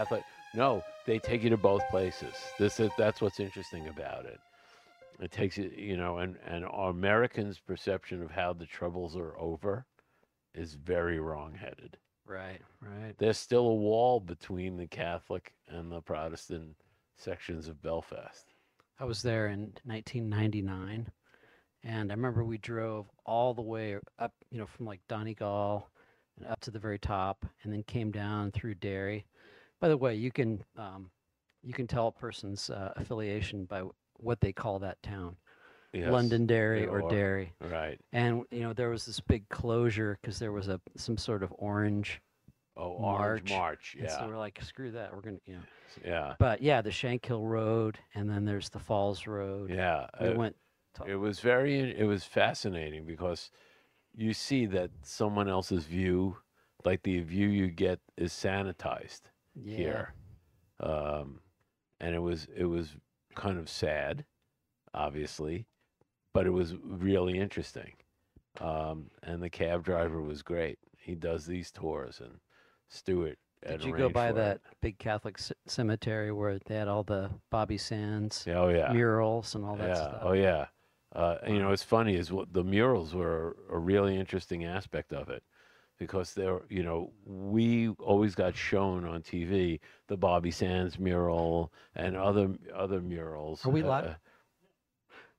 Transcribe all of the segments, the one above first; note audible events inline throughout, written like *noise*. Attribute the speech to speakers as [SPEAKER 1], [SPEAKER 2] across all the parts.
[SPEAKER 1] Catholic. No, they take you to both places. This is that's what's interesting about it. It takes you, you know, and and our Americans' perception of how the troubles are over is very wrong-headed.
[SPEAKER 2] Right, right.
[SPEAKER 1] There's still a wall between the Catholic and the Protestant sections of Belfast.
[SPEAKER 2] I was there in 1999, and I remember we drove all the way up, you know, from like Donegal and up to the very top, and then came down through Derry. By the way, you can um, you can tell a person's uh, affiliation by what they call that town,
[SPEAKER 1] Yes.
[SPEAKER 2] Londonderry or
[SPEAKER 1] or-
[SPEAKER 2] Derry.
[SPEAKER 1] Right.
[SPEAKER 2] And you know, there was this big closure because there was a some sort of orange.
[SPEAKER 1] Oh, Orange
[SPEAKER 2] March,
[SPEAKER 1] March.
[SPEAKER 2] and so
[SPEAKER 1] Yeah.
[SPEAKER 2] we're like, screw that, we're gonna, you know.
[SPEAKER 1] Yeah.
[SPEAKER 2] But yeah, the Shankill Road, and then there's the Falls Road.
[SPEAKER 1] Yeah.
[SPEAKER 2] We
[SPEAKER 1] uh,
[SPEAKER 2] went. To,
[SPEAKER 1] It was very it was fascinating because you see that someone else's view, like the view you get is sanitized
[SPEAKER 2] yeah.
[SPEAKER 1] here. Um, and it was it was kind of sad, obviously, but it was really interesting. Um, and the cab driver was great. He does these tours and Stuart
[SPEAKER 2] Did you go by that
[SPEAKER 1] it.
[SPEAKER 2] big Catholic c- cemetery where they had all the Bobby Sands
[SPEAKER 1] Oh yeah.
[SPEAKER 2] murals and all that
[SPEAKER 1] yeah.
[SPEAKER 2] stuff?
[SPEAKER 1] Oh yeah. Uh, you know, what's funny is what the murals were a really interesting aspect of it, because they're you know we always got shown on TV the Bobby Sands mural and other other murals.
[SPEAKER 2] Are we live?
[SPEAKER 1] uh,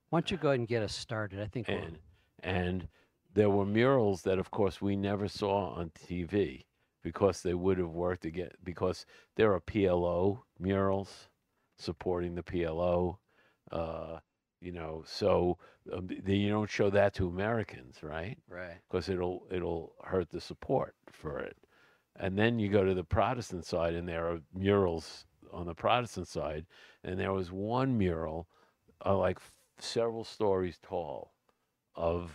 [SPEAKER 2] Why don't you go ahead and get us started? I think
[SPEAKER 1] and and there were murals that, of course, we never saw on TV because they would have worked again because there are PLO murals supporting the PLO. Uh, you know, so um, th- you don't show that to Americans, right?
[SPEAKER 2] right.
[SPEAKER 1] Because it'll it'll hurt the support for it. And then you go to the Protestant side, and there are murals on the Protestant side, and there was one mural, uh, like f- several stories tall, of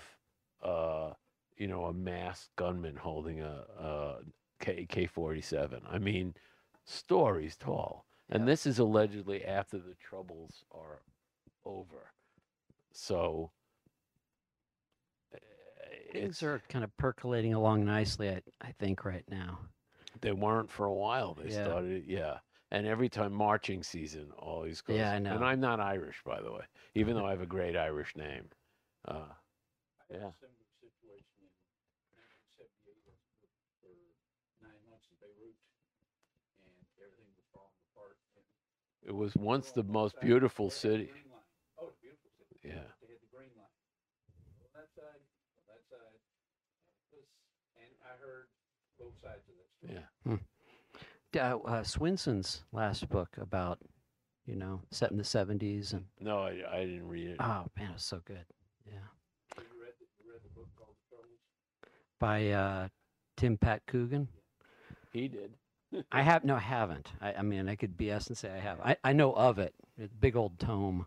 [SPEAKER 1] uh, you know a masked gunman holding a, a K K forty seven. I mean, stories tall. And this is allegedly after the troubles are over. So uh,
[SPEAKER 2] Things are kind of percolating along nicely, I, I think, right now.
[SPEAKER 1] they weren't for a while. They
[SPEAKER 2] Yeah.
[SPEAKER 1] started, yeah. And every time marching season always goes.
[SPEAKER 2] Yeah, I know.
[SPEAKER 1] And I'm not Irish, by the way, even though I have a great Irish name. Uh, yeah.
[SPEAKER 3] similar situation in 1978. I was for nine months in Beirut, and everything was falling apart. And
[SPEAKER 1] It was once the most beautiful
[SPEAKER 3] they had the
[SPEAKER 1] city.
[SPEAKER 3] green line. Oh, it's a beautiful city.
[SPEAKER 1] Yeah.
[SPEAKER 3] They had the green line. On that side, on that side. It was, and I heard both sides of that story.
[SPEAKER 1] Yeah.
[SPEAKER 2] D- Uh, uh, Swinson's last book about, you know, set in the 70s. And
[SPEAKER 1] No, I, I didn't read it.
[SPEAKER 2] oh, man, it was so good. Yeah.
[SPEAKER 3] You read the, you read the book called The Troubles?
[SPEAKER 2] By uh, Tim Pat Coogan.
[SPEAKER 1] He did. *laughs*
[SPEAKER 2] I have no, I haven't. I, I mean, I could BS and say I have. I, I know of it. It's a big old tome.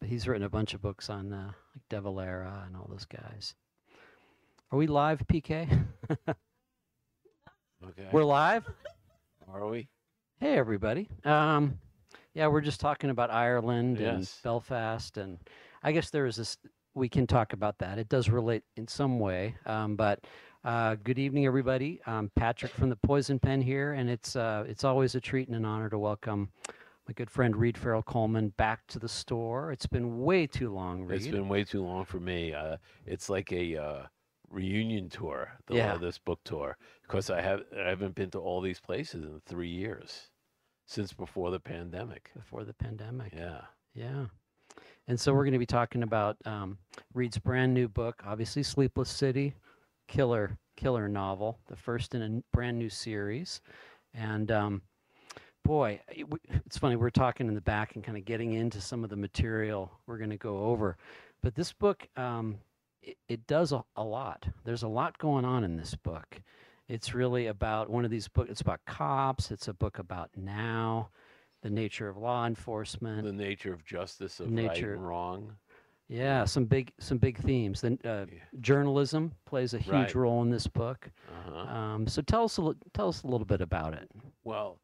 [SPEAKER 2] But he's written a bunch of books on uh, like De Valera and all those guys. Are we live, PK?
[SPEAKER 1] Okay.
[SPEAKER 2] We're live.
[SPEAKER 1] Are we?
[SPEAKER 2] Hey, everybody. Um, yeah, we're just talking about Ireland and Belfast, and I guess there is this. We can talk about that. It does relate in some way. Um, but uh, good evening, everybody. I'm Patrick from the Poison Pen here, and it's uh, it's always a treat and an honor to welcome my good friend Reed Farrel Coleman back to the store. It's been way too long, Reed.
[SPEAKER 1] It's been way too long for me. Uh, it's like a uh, reunion tour, the,
[SPEAKER 2] Yeah.
[SPEAKER 1] uh, this book tour, because I have I haven't been to all these places in three years, since before the pandemic.
[SPEAKER 2] before the pandemic.
[SPEAKER 1] Yeah.
[SPEAKER 2] Yeah. And so we're going to be talking about um, Reed's brand new book, obviously Sleepless City, killer killer novel, the first in a brand new series. And um, boy, it it's funny we're talking in the back and kind of getting into some of the material we're going to go over. But this book, um, it, it does a, a lot. There's a lot going on in this book. It's really about one of these books. It's about cops. It's a book about now, the nature of law enforcement.
[SPEAKER 1] The nature of justice, of right and wrong.
[SPEAKER 2] Yeah, some big some big themes. Then uh,
[SPEAKER 1] Yeah.
[SPEAKER 2] journalism plays a huge
[SPEAKER 1] Right.
[SPEAKER 2] role in this book.
[SPEAKER 1] Uh-huh.
[SPEAKER 2] Um, so tell us a tell us a little bit about it.
[SPEAKER 1] Well,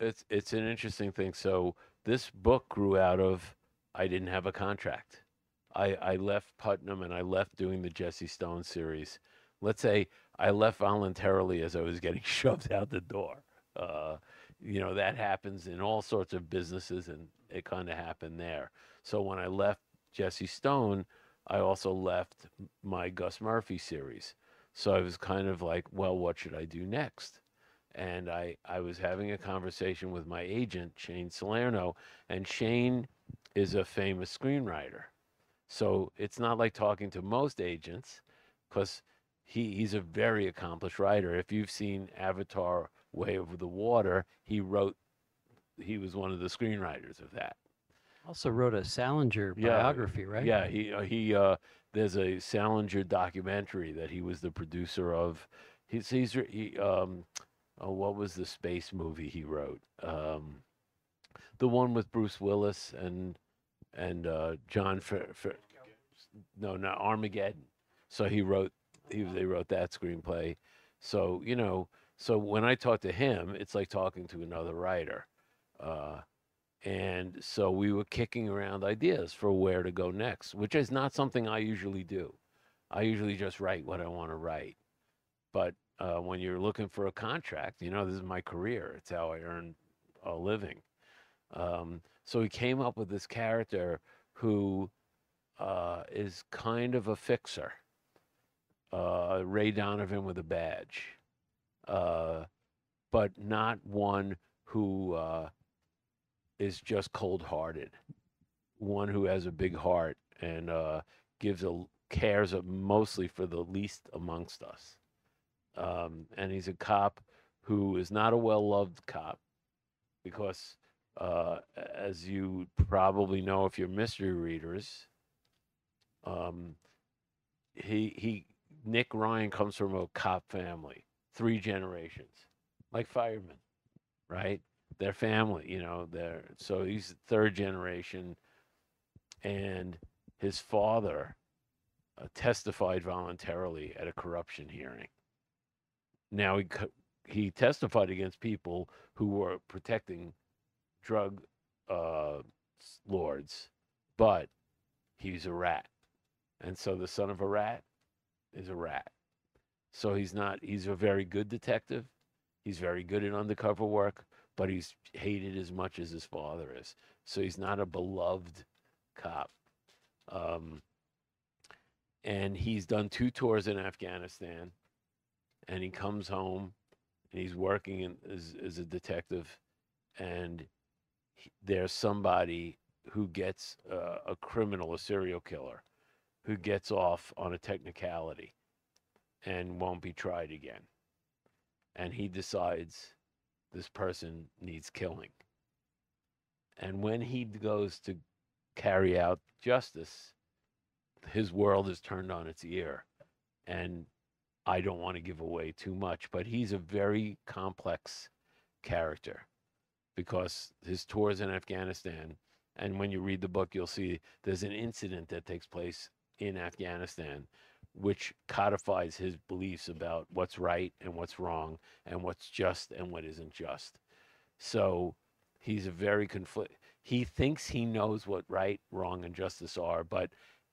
[SPEAKER 1] it's it's an interesting thing. So this book grew out of I didn't have a contract. I I left Putnam and I left doing the Jesse Stone series. Let's say I left voluntarily as I was getting *laughs* shoved out the door. Uh, you know that happens in all sorts of businesses, and it kind of happened there. So when I left Jesse Stone, I also left my Gus Murphy series. So I was kind of like, well, what should I do next? And I, I was having a conversation with my agent, Shane Salerno, and Shane is a famous screenwriter. So it's not like talking to most agents because he, he's a very accomplished writer. If you've seen Avatar Way of the Water, he wrote, he was one of the screenwriters of that.
[SPEAKER 2] Also wrote a Salinger
[SPEAKER 1] Yeah,
[SPEAKER 2] biography, right?
[SPEAKER 1] Yeah, he uh, he uh there's a Salinger documentary that he was the producer of. He's he's he um oh, what was the space movie he wrote? Um the one with Bruce Willis and and uh John Fer, no, not Armageddon. So he wrote he they wrote that screenplay. So, you know, so when I talk to him, it's like talking to another writer. Uh and so we were kicking around ideas for where to go next, which is not something I usually do. I usually just write what I want to write. But uh, when you're looking for a contract, you know, this is my career. It's how I earn a living. Um, so he came up with this character who uh, is kind of a fixer, uh, Ray Donovan with a badge, uh, but not one who uh, is just cold-hearted. One who has a big heart and uh, gives a cares mostly for the least amongst us. Um, and he's a cop who is not a well-loved cop because, uh, as you probably know if you're mystery readers, um, he he Nick Ryan comes from a cop family, three generations, like firemen, right? Their family, you know, they're so he's third generation, and his father uh, testified voluntarily at a corruption hearing. Now he he testified against people who were protecting drug uh, lords, but he's a rat, and so the son of a rat is a rat. So he's not. He's a very good detective. He's very good at undercover work, but he's hated as much as his father is. So he's not a beloved cop. Um, and he's done two tours in Afghanistan, and he comes home, and he's working in, as, as a detective, and he, there's somebody who gets uh, a criminal, a serial killer, who gets off on a technicality and won't be tried again. And he decides this person needs killing. And when he goes to carry out justice, his world is turned on its ear. And I don't want to give away too much, but he's a very complex character because his tours in Afghanistan, and when you read the book, you'll see there's an incident that takes place in Afghanistan which codifies his beliefs about what's right and what's wrong and what's just and what isn't just. So he's a very conflict. He thinks he knows what right, wrong, and justice are, but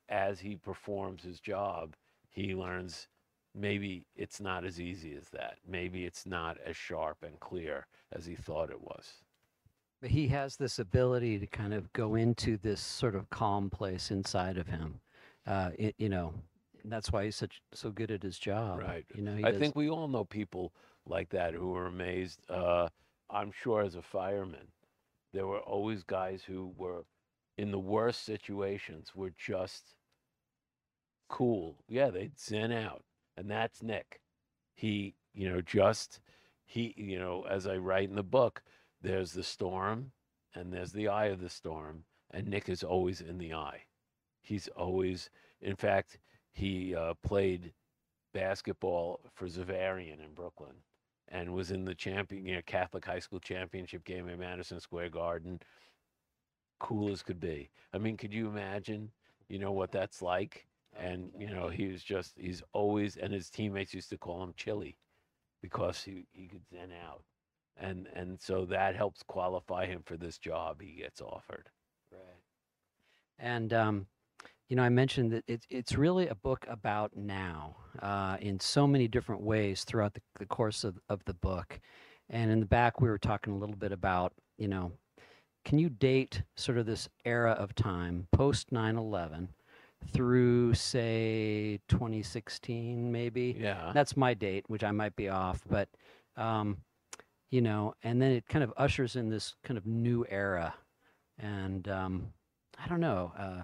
[SPEAKER 1] as he performs his job, he learns maybe it's not as easy as that. Maybe it's not as sharp and clear as he thought it was.
[SPEAKER 2] He has this ability to kind of go into this sort of calm place inside of him. Uh, it, you know, that's why he's such so good at his job.
[SPEAKER 1] Right.
[SPEAKER 2] You know,
[SPEAKER 1] I
[SPEAKER 2] does-
[SPEAKER 1] think we all know people like that who are amazed. Uh, I'm sure as a fireman, there were always guys who were in the worst situations were just cool. Yeah, they'd zen out. And that's Nick. He, you know, just he, you know, as I write in the book, there's the storm and there's the eye of the storm, and Nick is always in the eye. He's always, in fact, he uh, played basketball for Xaverian in Brooklyn and was in the champion, you know, Catholic high school championship game in Madison Square Garden. Cool as could be. I mean, could you imagine, you know, what that's like? And, you know, he was just, he's always, and his teammates used to call him Chili because he, he could zen out. And, and so that helps qualify him for this job he gets offered.
[SPEAKER 2] Right. And um, you know, I mentioned that it's it's really a book about now uh, in so many different ways throughout the, the course of, of the book. And in the back, we were talking a little bit about, you know, can you date sort of this era of time post 9 11 through, say, 2016, maybe?
[SPEAKER 1] Yeah.
[SPEAKER 2] That's my date, which I might be off, but, um, you know, and then it kind of ushers in this kind of new era. And um, I don't know. Uh,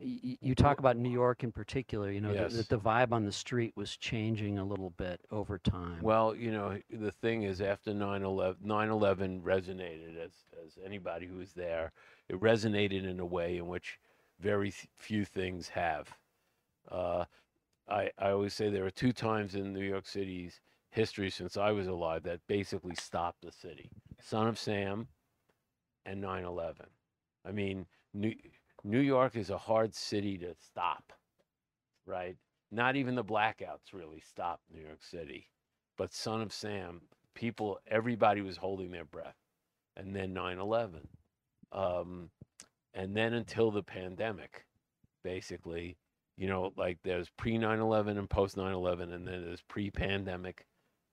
[SPEAKER 2] y- you talk about New York in particular, you know, that
[SPEAKER 1] Yes.
[SPEAKER 2] the, the vibe on the street was changing a little bit over time.
[SPEAKER 1] Well, you know, the thing is, after 9 11, 9/11 resonated, as, as anybody who was there, it resonated in a way in which very few things have. Uh, I, I always say there are two times in New York City's history since I was alive that basically stopped the city Son of Sam and 9 11. I mean, New, New York is a hard city to stop, right? Not even the blackouts really stopped New York City. But Son of Sam, people, everybody was holding their breath. And then 9 11. Um, and then until the pandemic, basically, you know, like there's pre 9 11 and post 9 11, and then there's pre pandemic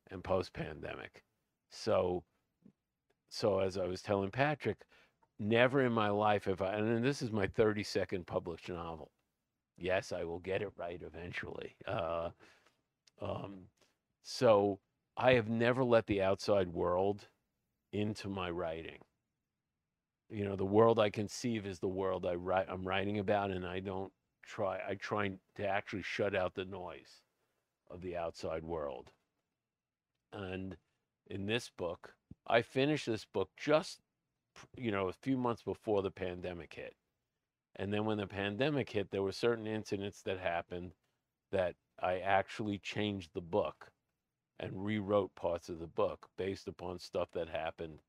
[SPEAKER 1] and post pandemic. So, so as I was telling Patrick, never in my life have I, and this is my 32nd published novel. Yes, I will get it right eventually. Uh, um, so I have never let the outside world into my writing. You know, the world I conceive is the world I write, I'm writing about, and I don't try. I try to actually shut out the noise of the outside world. And in this book, I finished this book just, you know, a few months before the pandemic hit. And then when the pandemic hit, there were certain incidents that happened that I actually changed the book and rewrote parts of the book based upon stuff that happened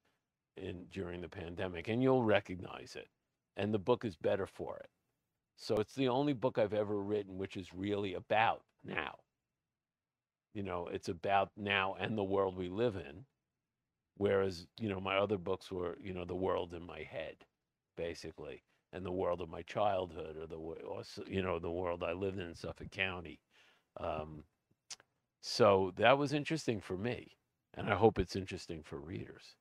[SPEAKER 1] in during the pandemic and you'll recognize it and the book is better for it. So it's the only book i've ever written which is really about now. You know it's about now and the world we live in whereas you know my other books were you know the world in my head basically and the world of my childhood or the or, you know the world i lived in in suffolk county. Um, so that was interesting for me and i hope it's interesting for readers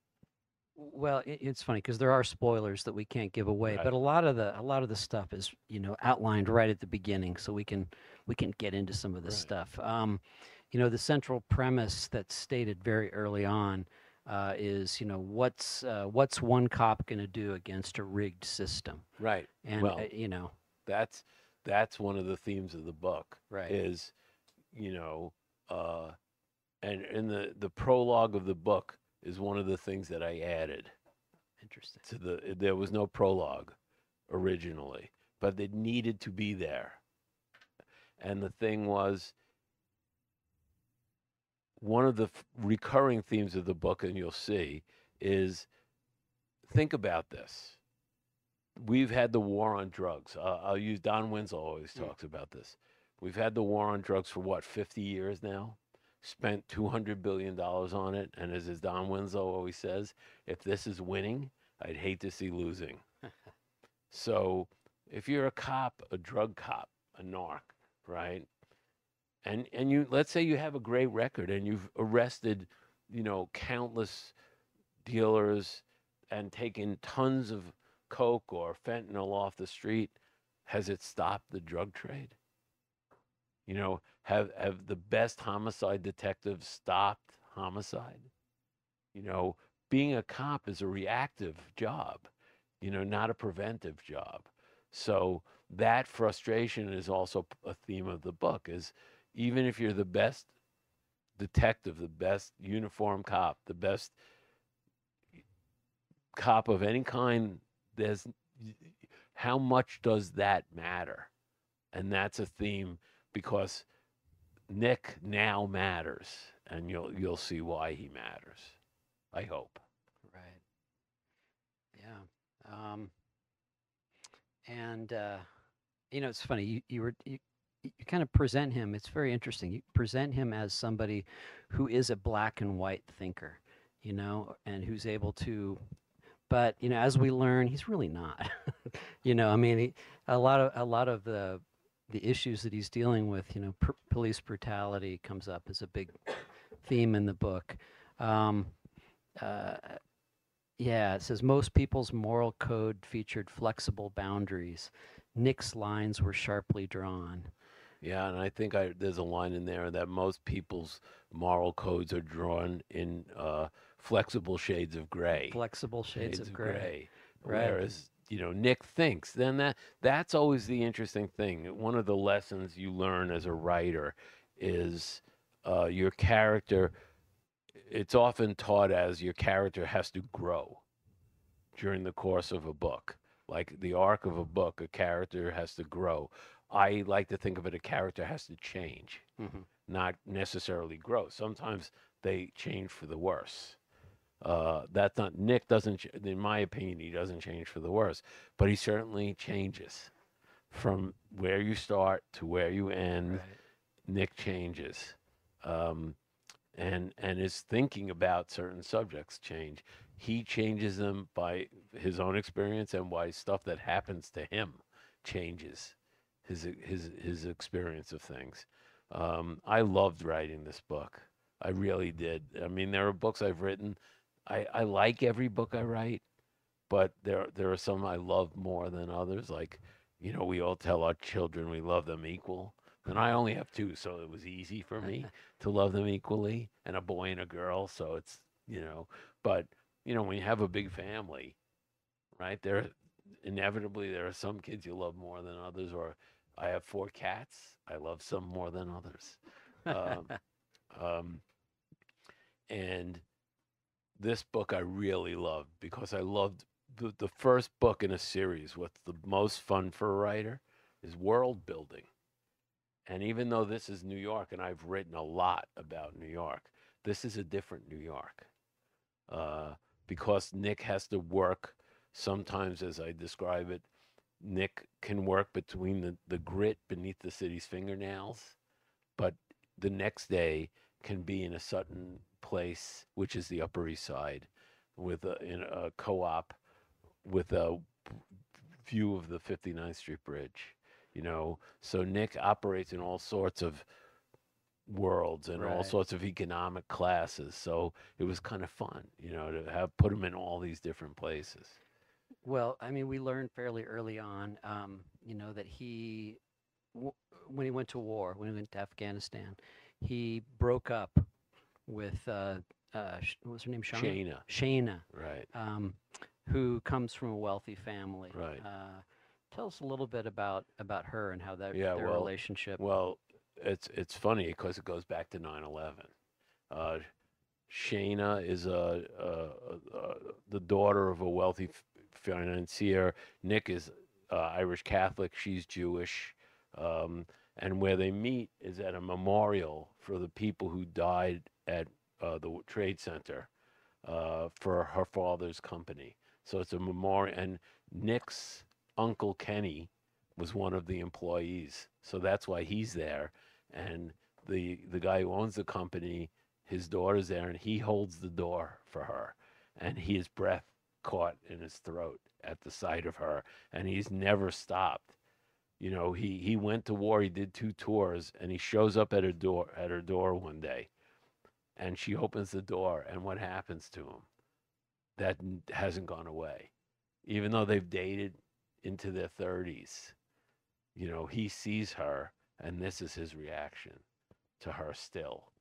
[SPEAKER 2] Well, it, it's funny because there are spoilers that we can't give away,
[SPEAKER 1] Right.
[SPEAKER 2] but a lot of the a lot of the stuff is you know outlined right at the beginning, so we can we can get into some of this
[SPEAKER 1] Right.
[SPEAKER 2] stuff. Um, you know, the central premise that's stated very early on uh, is you know what's uh, what's one cop going to do against a rigged system,
[SPEAKER 1] right
[SPEAKER 2] and
[SPEAKER 1] Well,
[SPEAKER 2] uh, you know,
[SPEAKER 1] that's that's one of the themes of the book
[SPEAKER 2] right,
[SPEAKER 1] is you know uh and in the the prologue of the book is one of the things that i added
[SPEAKER 2] interesting.
[SPEAKER 1] to the there was no prologue originally but it needed to be there. And the thing was one of the f- recurring themes of the book and you'll see is think about this. We've had the war on drugs. Uh, i'll use don winslow always
[SPEAKER 2] Mm.
[SPEAKER 1] talks about this. We've had the war on drugs for what 50 years now spent 200 billion dollars on it and as, as don winslow always says if this is winning i'd hate to see losing. So if you're a cop a drug cop a narc right and and you let's say you have a great record and you've arrested you know countless dealers and taken tons of coke or fentanyl off the street has it stopped the drug trade you know have have the best homicide detectives stopped homicide? You know being a cop is a reactive job you know not a preventive job. So that frustration is also a theme of the book is even if you're the best detective the best uniform cop the best cop of any kind there's how much does that matter? And that's a theme because nick now matters and you'll you'll see why he matters i hope
[SPEAKER 2] Right. Yeah. Um, and uh, you know, it's funny. You you were you, you kind of present him. It's very interesting. You present him as somebody who is a black and white thinker, you know, and who's able to. But you know, as we learn, he's really not. *laughs* you know, I mean, he, a lot of a lot of the the issues that he's dealing with, you know, pr- police brutality comes up as a big theme in the book. Um, uh, yeah, it says most people's moral code featured flexible boundaries. Nick's lines were sharply drawn.
[SPEAKER 1] Yeah, and I think I, there's a line in there that most people's moral codes are drawn in uh, flexible shades of gray.
[SPEAKER 2] Flexible shades, of gray. Right.
[SPEAKER 1] Whereas, you know, Nick thinks. Then that that's always the interesting thing. One of the lessons you learn as a writer is uh, your character. It's often taught as your character has to grow during the course of a book. Like the arc of a book, a character has to grow. I like to think of it a character has to change,
[SPEAKER 2] Mhm.
[SPEAKER 1] not necessarily grow. Sometimes they change for the worse. Uh, that's not Nick doesn't, in my opinion, he doesn't change for the worse, but he certainly changes from where you start to where you end.
[SPEAKER 2] Right.
[SPEAKER 1] Nick changes, um, and and his thinking about certain subjects change. He changes them by his own experience and by stuff that happens to him changes his his his experience of things. Um, I loved writing this book. I really did. I mean, there are books I've written. I, I like every book I write, but there there are some I love more than others. Like, you know, we all tell our children we love them equal. And I only have two, so it was easy for me *laughs* to love them equally, and a boy and a girl. So it's you know, but you know, when you have a big family, right? There, inevitably there are some kids you love more than others. Or I have four cats, I love some more than others. Um, *laughs* um, and this book I really loved because I loved the, the first book in a series. What's the most fun for a writer is world building. And even though this is New York, and I've written a lot about New York, this is a different New York. Uh, because Nick has to work sometimes, as I describe it, Nick can work between the, the grit beneath the city's fingernails, but the next day can be in a certain place, which is the Upper East Side, with a, in a co-op with a view of the 59th Street Bridge. You know, so Nick operates in all sorts of worlds and all sorts of economic classes. So it was kind of fun, you know, to have put him in all these different places.
[SPEAKER 2] Well, I mean, we learned fairly early on, um, you know, that he, w- when he went to war, when he went to Afghanistan, he broke up with, uh, uh, what was her name? Shauna?
[SPEAKER 1] Shayna,
[SPEAKER 2] Shayna,
[SPEAKER 1] right?
[SPEAKER 2] um, who comes from a wealthy family.
[SPEAKER 1] Right.
[SPEAKER 2] Uh, tell us a little bit about about her and how that
[SPEAKER 1] Yeah,
[SPEAKER 2] their
[SPEAKER 1] well-
[SPEAKER 2] relationship.
[SPEAKER 1] Well, it's it's funny because it goes back to 9/11. Uh, Shayna is a, a, a, the daughter of a wealthy f- financier. Nick is uh, Irish Catholic. She's Jewish, um, and where they meet is at a memorial for the people who died at uh, the Trade Center uh, for her father's company. So it's a memorial, and Nick's uncle Kenny was one of the employees, so that's why he's there. And the the guy who owns the company, his daughter's there, and he holds the door for her, and his breath caught in his throat at the sight of her, and he's never stopped. You know, he he went to war. He did two tours, and he shows up at her door at her door one day, and she opens the door, and what happens to him? That hasn't gone away, even though they've dated into their thirties. You know, he sees her, and this is his reaction to her still.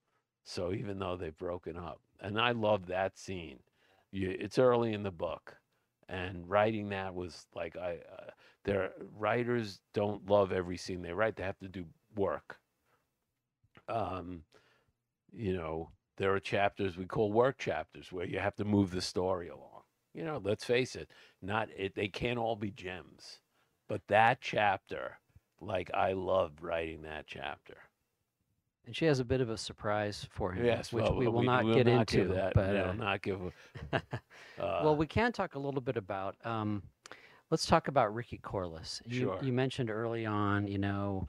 [SPEAKER 1] So even though they've broken up, and I love that scene. You, it's early in the book, and writing that was like I. Uh, their writers don't love every scene they write. They have to do work. Um, you know, there are chapters we call work chapters where you have to move the story along. You know, let's face it, not it. They can't all be gems, but that chapter, like I loved writing that chapter.
[SPEAKER 2] and she has a bit of a surprise for him,
[SPEAKER 1] Yes,
[SPEAKER 2] which
[SPEAKER 1] well,
[SPEAKER 2] we will
[SPEAKER 1] we
[SPEAKER 2] not
[SPEAKER 1] will
[SPEAKER 2] get
[SPEAKER 1] not
[SPEAKER 2] into.
[SPEAKER 1] that.
[SPEAKER 2] but
[SPEAKER 1] no,
[SPEAKER 2] uh,
[SPEAKER 1] not give. a- *laughs* Uh,
[SPEAKER 2] well, we can talk a little bit about. Um, let's talk about Ricky Corliss. You,
[SPEAKER 1] Sure.
[SPEAKER 2] you mentioned early on, you know,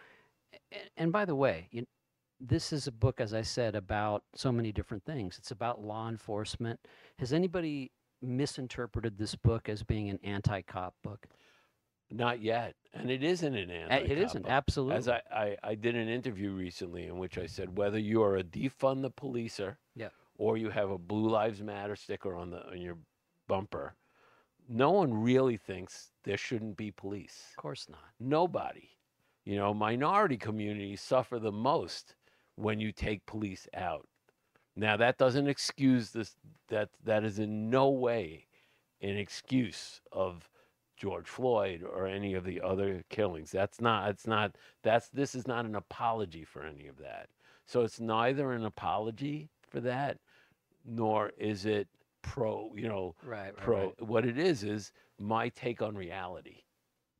[SPEAKER 2] and, and by the way, you, this is a book, as I said, about so many different things. It's about law enforcement. Has anybody misinterpreted this book as being an anti-cop book?
[SPEAKER 1] not yet, and it isn't an anti.
[SPEAKER 2] it isn't absolutely.
[SPEAKER 1] As I, I, I did an interview recently in which I said whether you are a defund the policer
[SPEAKER 2] Yeah.
[SPEAKER 1] or you have a Blue Lives Matter sticker on the on your bumper, no one really thinks there shouldn't be police.
[SPEAKER 2] Of course not.
[SPEAKER 1] Nobody. You know, minority communities suffer the most when you take police out. Now that doesn't excuse this that that is in no way an excuse of George Floyd or any of the other killings. That's not it's not that's this is not an apology for any of that. So it's neither an apology for that nor is it pro, you know,
[SPEAKER 2] Right. right,
[SPEAKER 1] pro
[SPEAKER 2] right.
[SPEAKER 1] what it is is my take on reality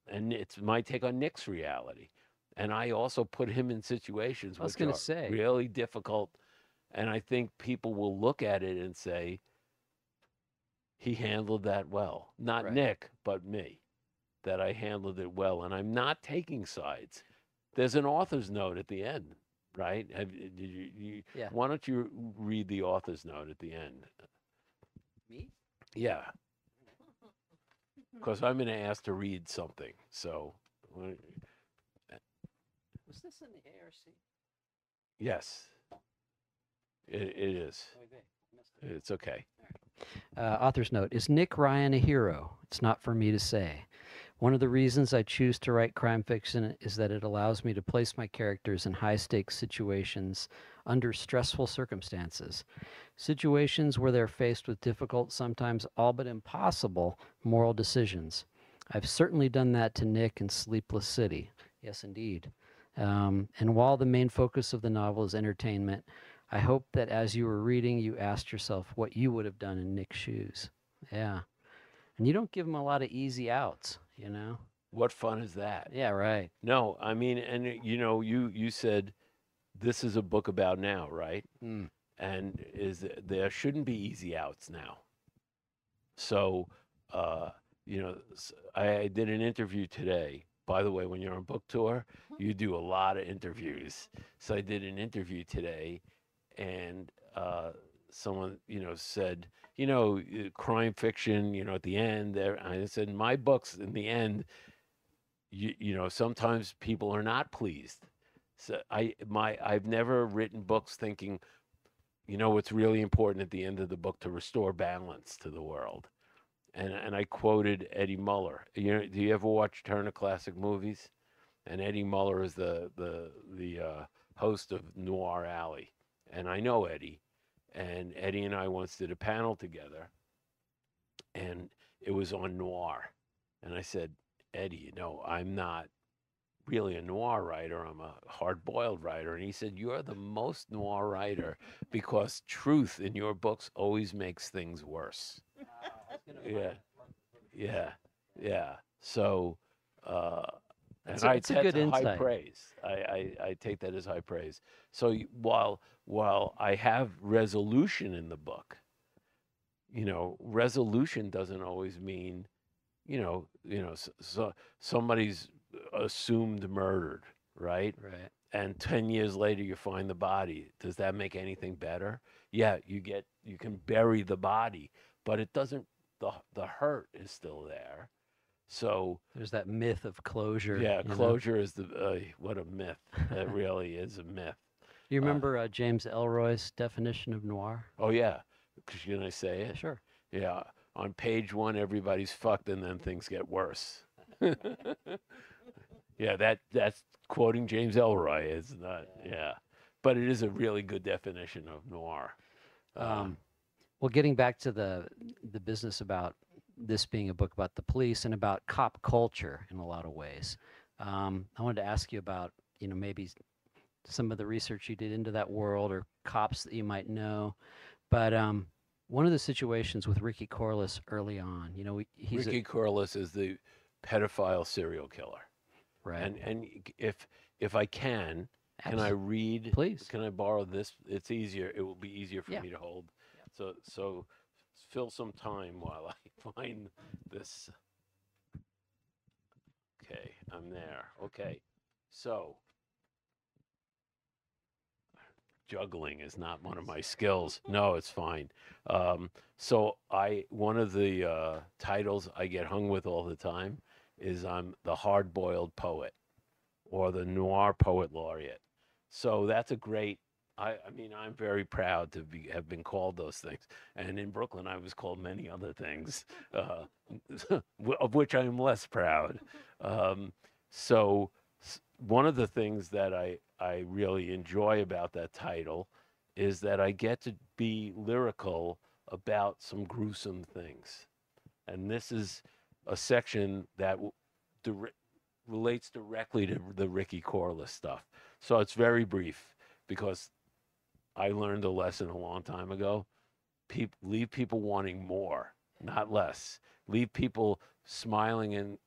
[SPEAKER 1] and it's my take on nick's reality and i also put him in situations
[SPEAKER 2] I was
[SPEAKER 1] which
[SPEAKER 2] gonna
[SPEAKER 1] are
[SPEAKER 2] say.
[SPEAKER 1] really difficult and i think people will look at it and say he handled that well not
[SPEAKER 2] Right.
[SPEAKER 1] nick but me that i handled it well and i'm not taking sides there's an author's note at the end right Have, did you, you
[SPEAKER 2] Yeah.
[SPEAKER 1] why don't you read the author's note at the end? Yeah because I'm going to ask to read something. So,
[SPEAKER 2] Was this in the ARC?
[SPEAKER 1] yes, it, it is. It's okay.
[SPEAKER 2] Uh, author's note Is Nick Ryan a hero? It's not for me to say. One of the reasons I choose to write crime fiction is that it allows me to place my characters in high stakes situations under stressful circumstances. Situations where they're faced with difficult, sometimes all but impossible, moral decisions. I've certainly done that to Nick in Sleepless City. Yes, indeed. Um, and while the main focus of the novel is entertainment, I hope that as you were reading, you asked yourself what you would have done in Nick's shoes. Yeah. And you don't give him a lot of easy outs, you know?
[SPEAKER 1] What fun is that?
[SPEAKER 2] Yeah, right.
[SPEAKER 1] No, I mean, and you know, you you said this is a book about now, right?
[SPEAKER 2] Mm.
[SPEAKER 1] And is there shouldn't be easy outs now. So, uh, you know, I, I did an interview today. By the way, when you're on book tour, you do a lot of interviews. So I did an interview today, and uh, someone, you know, said, you know, crime fiction, you know, at the end I said, in my books, in the end, you, you know, sometimes people are not pleased. So I, my, I've never written books thinking, you know, what's really important at the end of the book to restore balance to the world. And, and I quoted Eddie Muller. You know, do you ever watch Turner Classic Movies? And Eddie Muller is the the the uh, host of Noir Alley, and I know Eddie, and Eddie and I once did a panel together, and it was on noir, and I said, Eddie, you know, I'm not really a noir writer. I'm a hard-boiled writer, and he said, you're the most noir writer because truth in your books always makes things worse. Yeah, yeah, yeah. So. Uh, and
[SPEAKER 2] That's a-
[SPEAKER 1] I,
[SPEAKER 2] it's a good
[SPEAKER 1] high
[SPEAKER 2] insight.
[SPEAKER 1] praise. I, I, I take that as high praise. So while while I have resolution in the book, you know, resolution doesn't always mean, you know, you know, so, so somebody's assumed murdered, right?
[SPEAKER 2] Right.
[SPEAKER 1] And ten years later, you find the body. Does that make anything better? Yeah, you get you can bury the body, but it doesn't. the The hurt is still there. So
[SPEAKER 2] There's that myth of closure.
[SPEAKER 1] yeah,
[SPEAKER 2] you know?
[SPEAKER 1] closure is the uh, what a myth. It really is a myth.
[SPEAKER 2] You remember uh, James Ellroy's definition of noir?
[SPEAKER 1] Oh yeah, can I say it?
[SPEAKER 2] Sure.
[SPEAKER 1] Yeah, on page one, everybody's fucked, and then things get worse. *laughs* yeah, that that's quoting James Elroy. Is not. Yeah, but it is a really good definition of noir. Uh,
[SPEAKER 2] Um, well, getting back to the the business about this being a book about the police and about cop culture in a lot of ways, um, I wanted to ask you about you know maybe some of the research you did into that world or cops that you might know, but um, one of the situations with Ricky Corliss early on, you know, he's a-
[SPEAKER 1] Ricky Corliss is the pedophile serial killer,
[SPEAKER 2] right.
[SPEAKER 1] and and if if I can, can I read?
[SPEAKER 2] Please.
[SPEAKER 1] Can I borrow this? It's easier. It will be easier for
[SPEAKER 2] Yeah.
[SPEAKER 1] me to hold. So so fill some time while I *laughs* find this. Okay, I'm there. Okay, so juggling is not one of my skills. No, it's fine. Um, so I one of the uh, titles I get hung with all the time is I'm the hard-boiled poet or the noir poet laureate. So that's a great I, I mean, I'm very proud to be have been called those things. And in Brooklyn, I was called many other things, *laughs* uh, *laughs* of which I am less proud. *laughs* Um, so, one of the things that I I really enjoy about that title is that I get to be lyrical about some gruesome things, and this is a section that dire- relates directly to the Ricky Corliss stuff. So it's very brief because I learned a lesson a long time ago. Peop leave people wanting more, not less. Leave people smiling and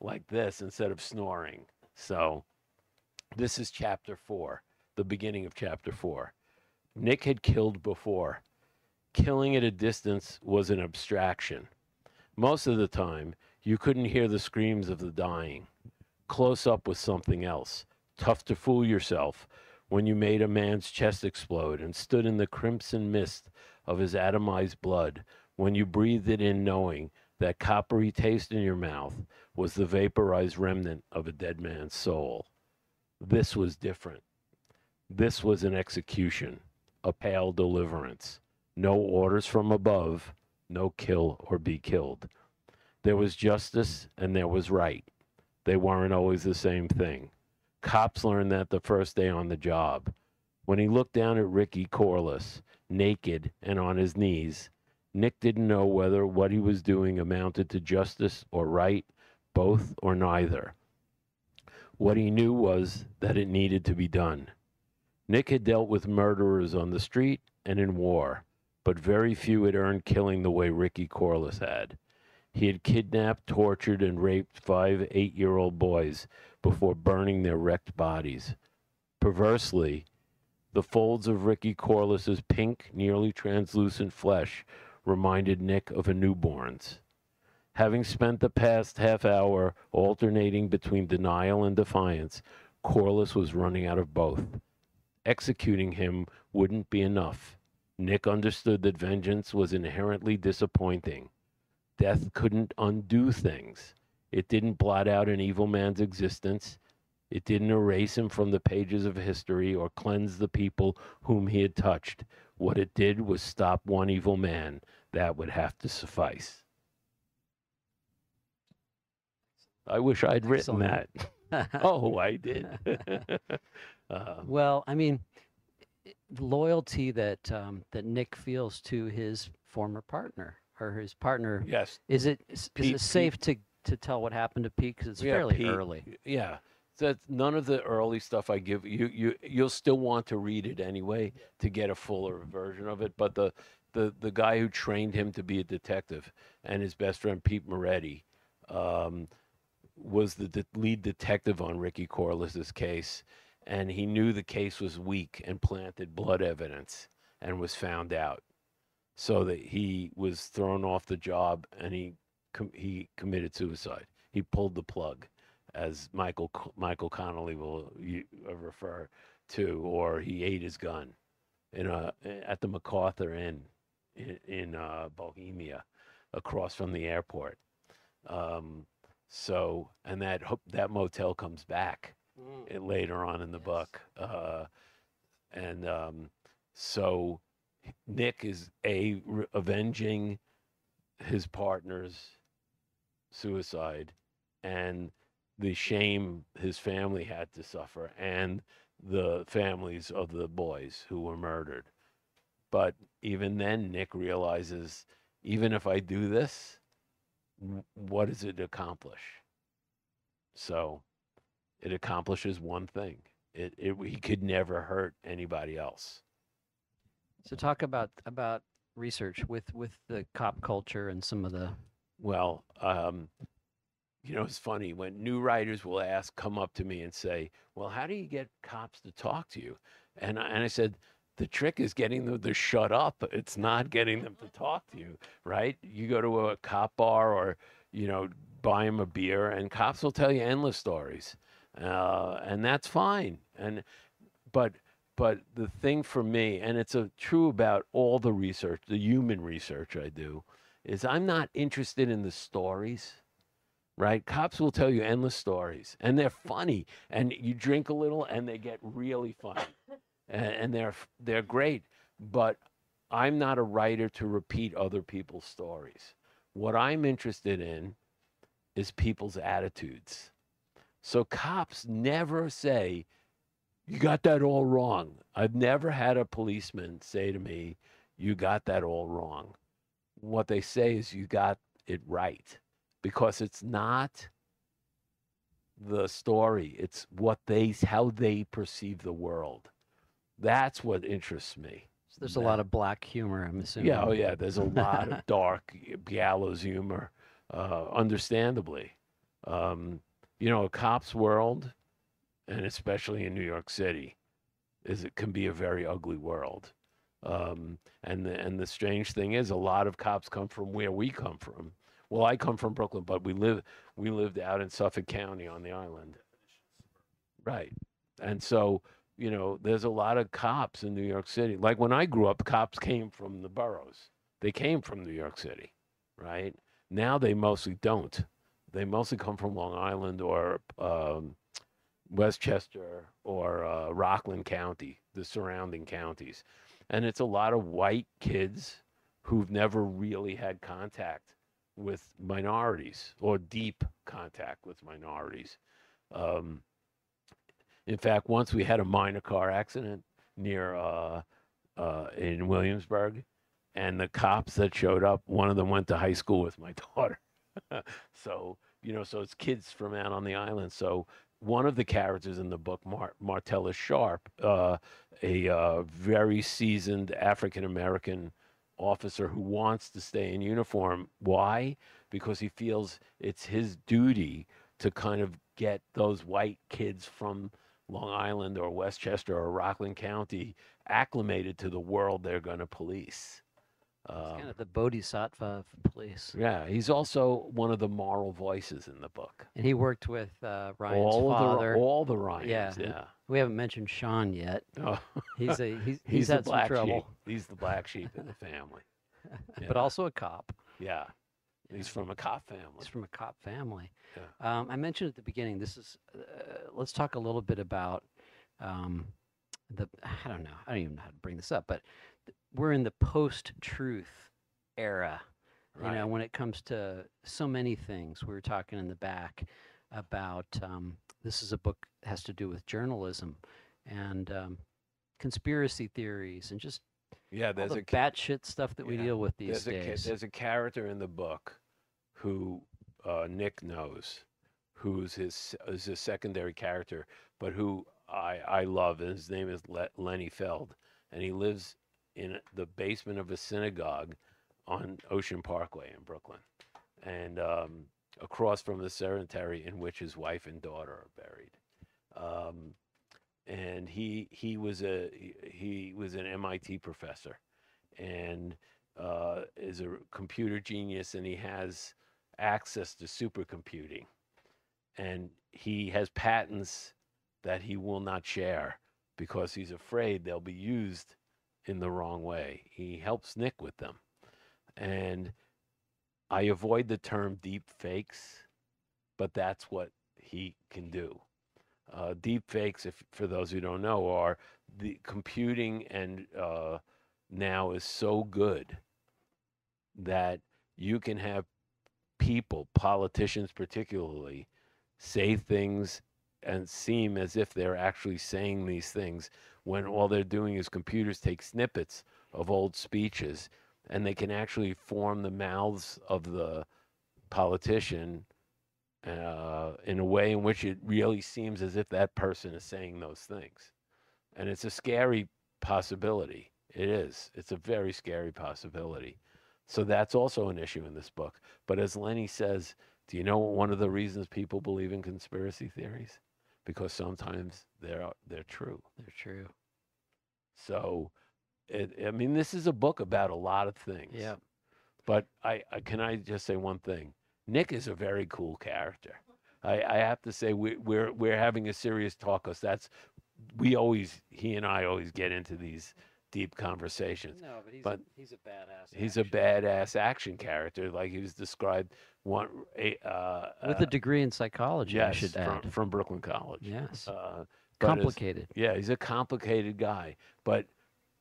[SPEAKER 1] like this instead of snoring. So this is chapter four, the beginning of chapter four. Nick had killed before. Killing at a distance was an abstraction. Most of the time, you couldn't hear the screams of the dying. Close up was something else. Tough to fool yourself when you made a man's chest explode and stood in the crimson mist of his atomized blood, when you breathed it in knowing that coppery taste in your mouth was the vaporized remnant of a dead man's soul. This was different. This was an execution, a pale deliverance. No orders from above, no kill or be killed. There was justice and there was right. They weren't always the same thing. Cops learned that the first day on the job. When he looked down at Ricky Corliss, naked and on his knees, Nick didn't know whether what he was doing amounted to justice or right, both or neither. What he knew was that it needed to be done. Nick had dealt with murderers on the street and in war, but very few had earned killing the way Ricky Corliss had. He had kidnapped, tortured, and raped five eight year old boys before burning their wrecked bodies. Perversely, the folds of Ricky Corliss's pink, nearly translucent flesh reminded Nick of a newborn's. Having spent the past half hour alternating between denial and defiance, Corliss was running out of both. Executing him wouldn't be enough. Nick understood that vengeance was inherently disappointing. Death couldn't undo things. It didn't blot out an evil man's existence. It didn't erase him from the pages of history or cleanse the people whom he had touched. What it did was stop one evil man. That would have to suffice. I wish I'd written
[SPEAKER 2] Excellent.
[SPEAKER 1] that. *laughs* Oh, I did. *laughs* uh,
[SPEAKER 2] Well, I mean, loyalty that um, that Nick feels to his former partner or his partner
[SPEAKER 1] yes,
[SPEAKER 2] is it is it safe to to tell what happened to Pete because it's
[SPEAKER 1] Yeah,
[SPEAKER 2] fairly
[SPEAKER 1] Pete.
[SPEAKER 2] early.
[SPEAKER 1] yeah. That none of the early stuff I give you, you you'll still want to read it anyway to get a fuller version of it. But the the the guy who trained him to be a detective and his best friend Pete Moretti um, was the de- lead detective on Ricky Corliss's case, and he knew the case was weak and planted blood evidence and was found out, so that he was thrown off the job and he com- he committed suicide. He pulled the plug, as Michael Michael Connelly will uh, refer to, or he ate his gun in a at the MacArthur Inn in, in uh, Bohemia, across from the airport. Um, so, and that that motel comes back it later on in the
[SPEAKER 2] Yes.
[SPEAKER 1] book. Uh, and um, so Nick is a re- avenging his partner's suicide and the shame his family had to suffer and the families of the boys who were murdered. But even then, Nick realizes even if I do this, what does it accomplish? So it accomplishes one thing. It, it he could never hurt anybody else.
[SPEAKER 2] So talk about about research with with the cop culture and some of the
[SPEAKER 1] Well, um, you know, it's funny when new writers will ask, come up to me and say, "Well, how do you get cops to talk to you?" And I, and I said, the trick is getting them to shut up. It's not getting them to talk to you, right? You go to a cop bar or you know buy them a beer, and cops will tell you endless stories, uh, and that's fine. And but but the thing for me, and it's a, true about all the research, the human research I do, is I'm not interested in the stories, right? Cops will tell you endless stories, and they're funny, and you drink a little, and they get really funny. and, and they're they're great. But I'm not a writer to repeat other people's stories. What I'm interested in is people's attitudes. So cops never say, "You got that all wrong." I've never had a policeman say to me, "You got that all wrong." What they say is, "You got it right," because it's not the story. It's what they how they perceive the world. That's what interests me.
[SPEAKER 2] So there's a lot of black humor, I'm assuming.
[SPEAKER 1] Yeah, oh yeah. There's a *laughs* lot of dark gallows humor, uh, understandably. Um, you know, a cop's world, and especially in New York City, is it can be a very ugly world. Um, and the, and the strange thing is, a lot of cops come from where we come from. Well, I come from Brooklyn, but we live we lived out in Suffolk County on the island. Right. And so, you know, there's a lot of cops in New York City. Like when I grew up, cops came from the boroughs. They came from New York City, right? Now they mostly don't. They mostly come from Long Island or um, Westchester or uh, Rockland County, the surrounding counties. And it's a lot of white kids who've never really had contact with minorities or deep contact with minorities. Um, in fact, once we had a minor car accident near uh, uh, in Williamsburg, and the cops that showed up, one of them went to high school with my *laughs* daughter. so you know, so it's kids from out on the island. So one of the characters in the book, Mar- Martellus Sharp, uh, a uh, very seasoned African American officer who wants to stay in uniform. Why? Because he feels it's his duty to kind of get those white kids from Long Island or Westchester or Rockland County acclimated to the world they're going to police. Um,
[SPEAKER 2] kind of the bodhisattva of police.
[SPEAKER 1] yeah, he's also one of the moral voices in the book.
[SPEAKER 2] And he worked with uh, Ryan's
[SPEAKER 1] all
[SPEAKER 2] father.
[SPEAKER 1] the all the Ryans.
[SPEAKER 2] Yeah,
[SPEAKER 1] Yeah.
[SPEAKER 2] we haven't mentioned Sean yet. *laughs*
[SPEAKER 1] Oh,
[SPEAKER 2] He's a he's *laughs* he's,
[SPEAKER 1] he's
[SPEAKER 2] had some trouble,
[SPEAKER 1] sheep. He's the black sheep in the family. *laughs*
[SPEAKER 2] but also a cop.
[SPEAKER 1] Yeah. He's from a cop family.
[SPEAKER 2] He's from a cop family.
[SPEAKER 1] Yeah.
[SPEAKER 2] Um, I mentioned at the beginning. This is. Uh, let's talk a little bit about um, the. I don't know. I don't even know how to bring this up, but we're in the post-truth era. You know, when it comes to so many things, we were talking in the back about. Um, this is a book that has to do with journalism and um, conspiracy theories and just
[SPEAKER 1] Yeah,
[SPEAKER 2] all the
[SPEAKER 1] a
[SPEAKER 2] batshit stuff that we deal with these
[SPEAKER 1] there's a
[SPEAKER 2] days.
[SPEAKER 1] there's a character in the book who uh, Nick knows, who's his is a secondary character, but who I I love. And his name is Le- Lenny Feld, and he lives in the basement of a synagogue on Ocean Parkway in Brooklyn, and um, across from the cemetery in which his wife and daughter are buried. Um, and he he was a he- was an MIT professor, and uh, is a computer genius, and he has access to supercomputing, and he has patents that he will not share because he's afraid they'll be used in the wrong way. He helps Nick with them, and I avoid the term deep fakes, but that's what he can do. Uh, deep fakes, if for those who don't know, are the computing and uh, now is so good that you can have people, politicians particularly, say things and seem as if they're actually saying these things when all they're doing is computers take snippets of old speeches and they can actually form the mouths of the politician uh, in a way in which it really seems as if that person is saying those things. And it's a scary possibility. It is. It's a very scary possibility. So that's also an issue in this book. But as Lenny says, do you know one of the reasons people believe in conspiracy theories? Because sometimes they're they're true.
[SPEAKER 2] They're true.
[SPEAKER 1] So, it, I mean, this is a book about a lot of things.
[SPEAKER 2] Yeah.
[SPEAKER 1] But I, I can I just say one thing? Nick is a very cool character. I, I have to say we, we're we're having a serious talk because that's we always he and I always get into these deep conversations.
[SPEAKER 2] No, but he's
[SPEAKER 1] But
[SPEAKER 2] a, he's a badass.
[SPEAKER 1] He's a badass action character, like he was described one uh,
[SPEAKER 2] with
[SPEAKER 1] uh,
[SPEAKER 2] a degree in psychology. I
[SPEAKER 1] yes
[SPEAKER 2] should
[SPEAKER 1] from,
[SPEAKER 2] add.
[SPEAKER 1] from Brooklyn College.
[SPEAKER 2] Yes.
[SPEAKER 1] Uh,
[SPEAKER 2] Complicated.
[SPEAKER 1] Yeah, he's a complicated guy. But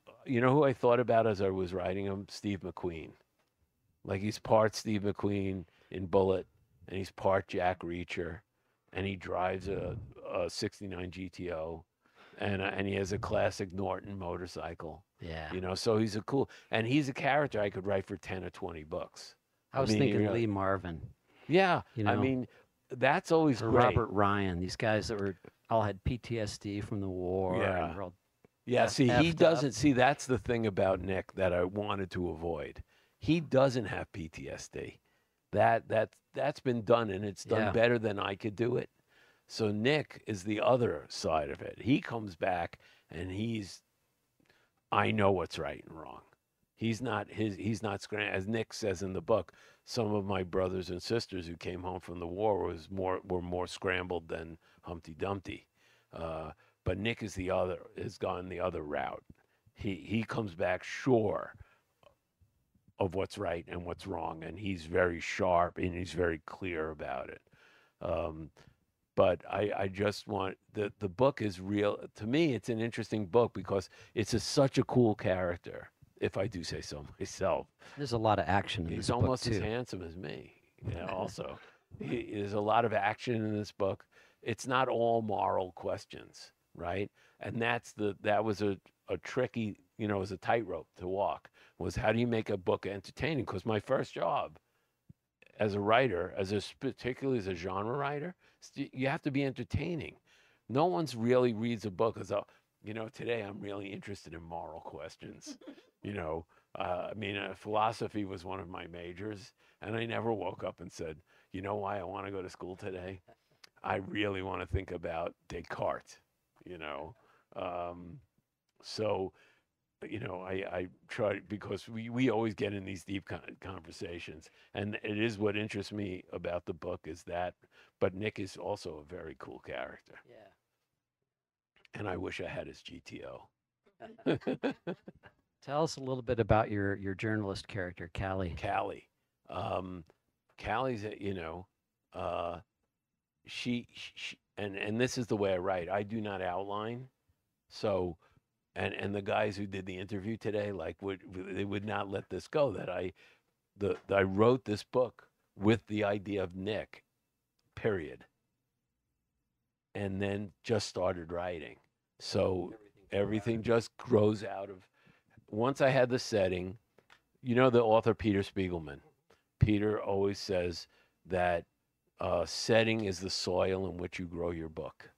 [SPEAKER 1] uh, you know who I thought about as I was writing him? Steve McQueen. Like he's part Steve McQueen in Bullitt, and he's part Jack Reacher, and he drives a, a 69 GTO, and, uh, and he has a classic Norton motorcycle.
[SPEAKER 2] Yeah.
[SPEAKER 1] You know, so he's a cool, and he's a character I could write for 10 or 20 books.
[SPEAKER 2] I was
[SPEAKER 1] mean, you
[SPEAKER 2] thinking
[SPEAKER 1] know,
[SPEAKER 2] Lee Marvin
[SPEAKER 1] Yeah,
[SPEAKER 2] You know, I
[SPEAKER 1] mean, that's always great.
[SPEAKER 2] Robert Ryan. These guys that were all had PTSD from the war.
[SPEAKER 1] Yeah.
[SPEAKER 2] And were all-
[SPEAKER 1] Yeah, see, he doesn't see that's the thing about Nick that I wanted to avoid. He doesn't have PTSD. That that that's been done and it's done
[SPEAKER 2] Yeah.
[SPEAKER 1] better than I could do it. So Nick is the other side of it. He comes back and he's I know what's right and wrong. He's not his he's not as Nick says in the book, some of my brothers and sisters who came home from the war was more were more scrambled than Humpty Dumpty. Uh, but Nick is the other has gone the other route. He he comes back sure of what's right and what's wrong, and he's very sharp and he's very clear about it. Um, but I, I just want the the book is real to me. It's an interesting book because it's a, such a cool character, if I do say so *laughs* myself.
[SPEAKER 2] There's a lot of action in
[SPEAKER 1] He's
[SPEAKER 2] this
[SPEAKER 1] almost
[SPEAKER 2] book
[SPEAKER 1] as handsome as me. Yeah, *laughs* also, he, there's a lot of action in this book. It's not all moral questions, right? And that's the that was a a tricky, you know, it was a tightrope to walk. Was how do you make a book entertaining? Because my first job as a writer, as a particularly as a genre writer, you have to be entertaining. No one's really reads a book as a, you know, today I'm really interested in moral questions. you know, uh, I mean, uh, philosophy was one of my majors, and I never woke up and said, you know, why I want to go to school today? I really want to think about Descartes. You know, um, so you know, I, I try because we, we always get in these deep con- conversations, and it is what interests me about the book is that. But Nick is also a very cool character,
[SPEAKER 2] Yeah.
[SPEAKER 1] and I wish I had his GTO. *laughs*
[SPEAKER 2] Tell us a little bit about your your journalist character, Callie.
[SPEAKER 1] Callie, um, Callie's, a- you know, uh, she, she and and this is the way I write. I do not outline, so and and the guys who did the interview today like would they would not let this go that i the i wrote this book with the idea of nick period. And then just started writing. So everything just grows out of once i had the setting you know the author peter spiegelman? Peter always says that uh, setting is the soil in which you grow your book.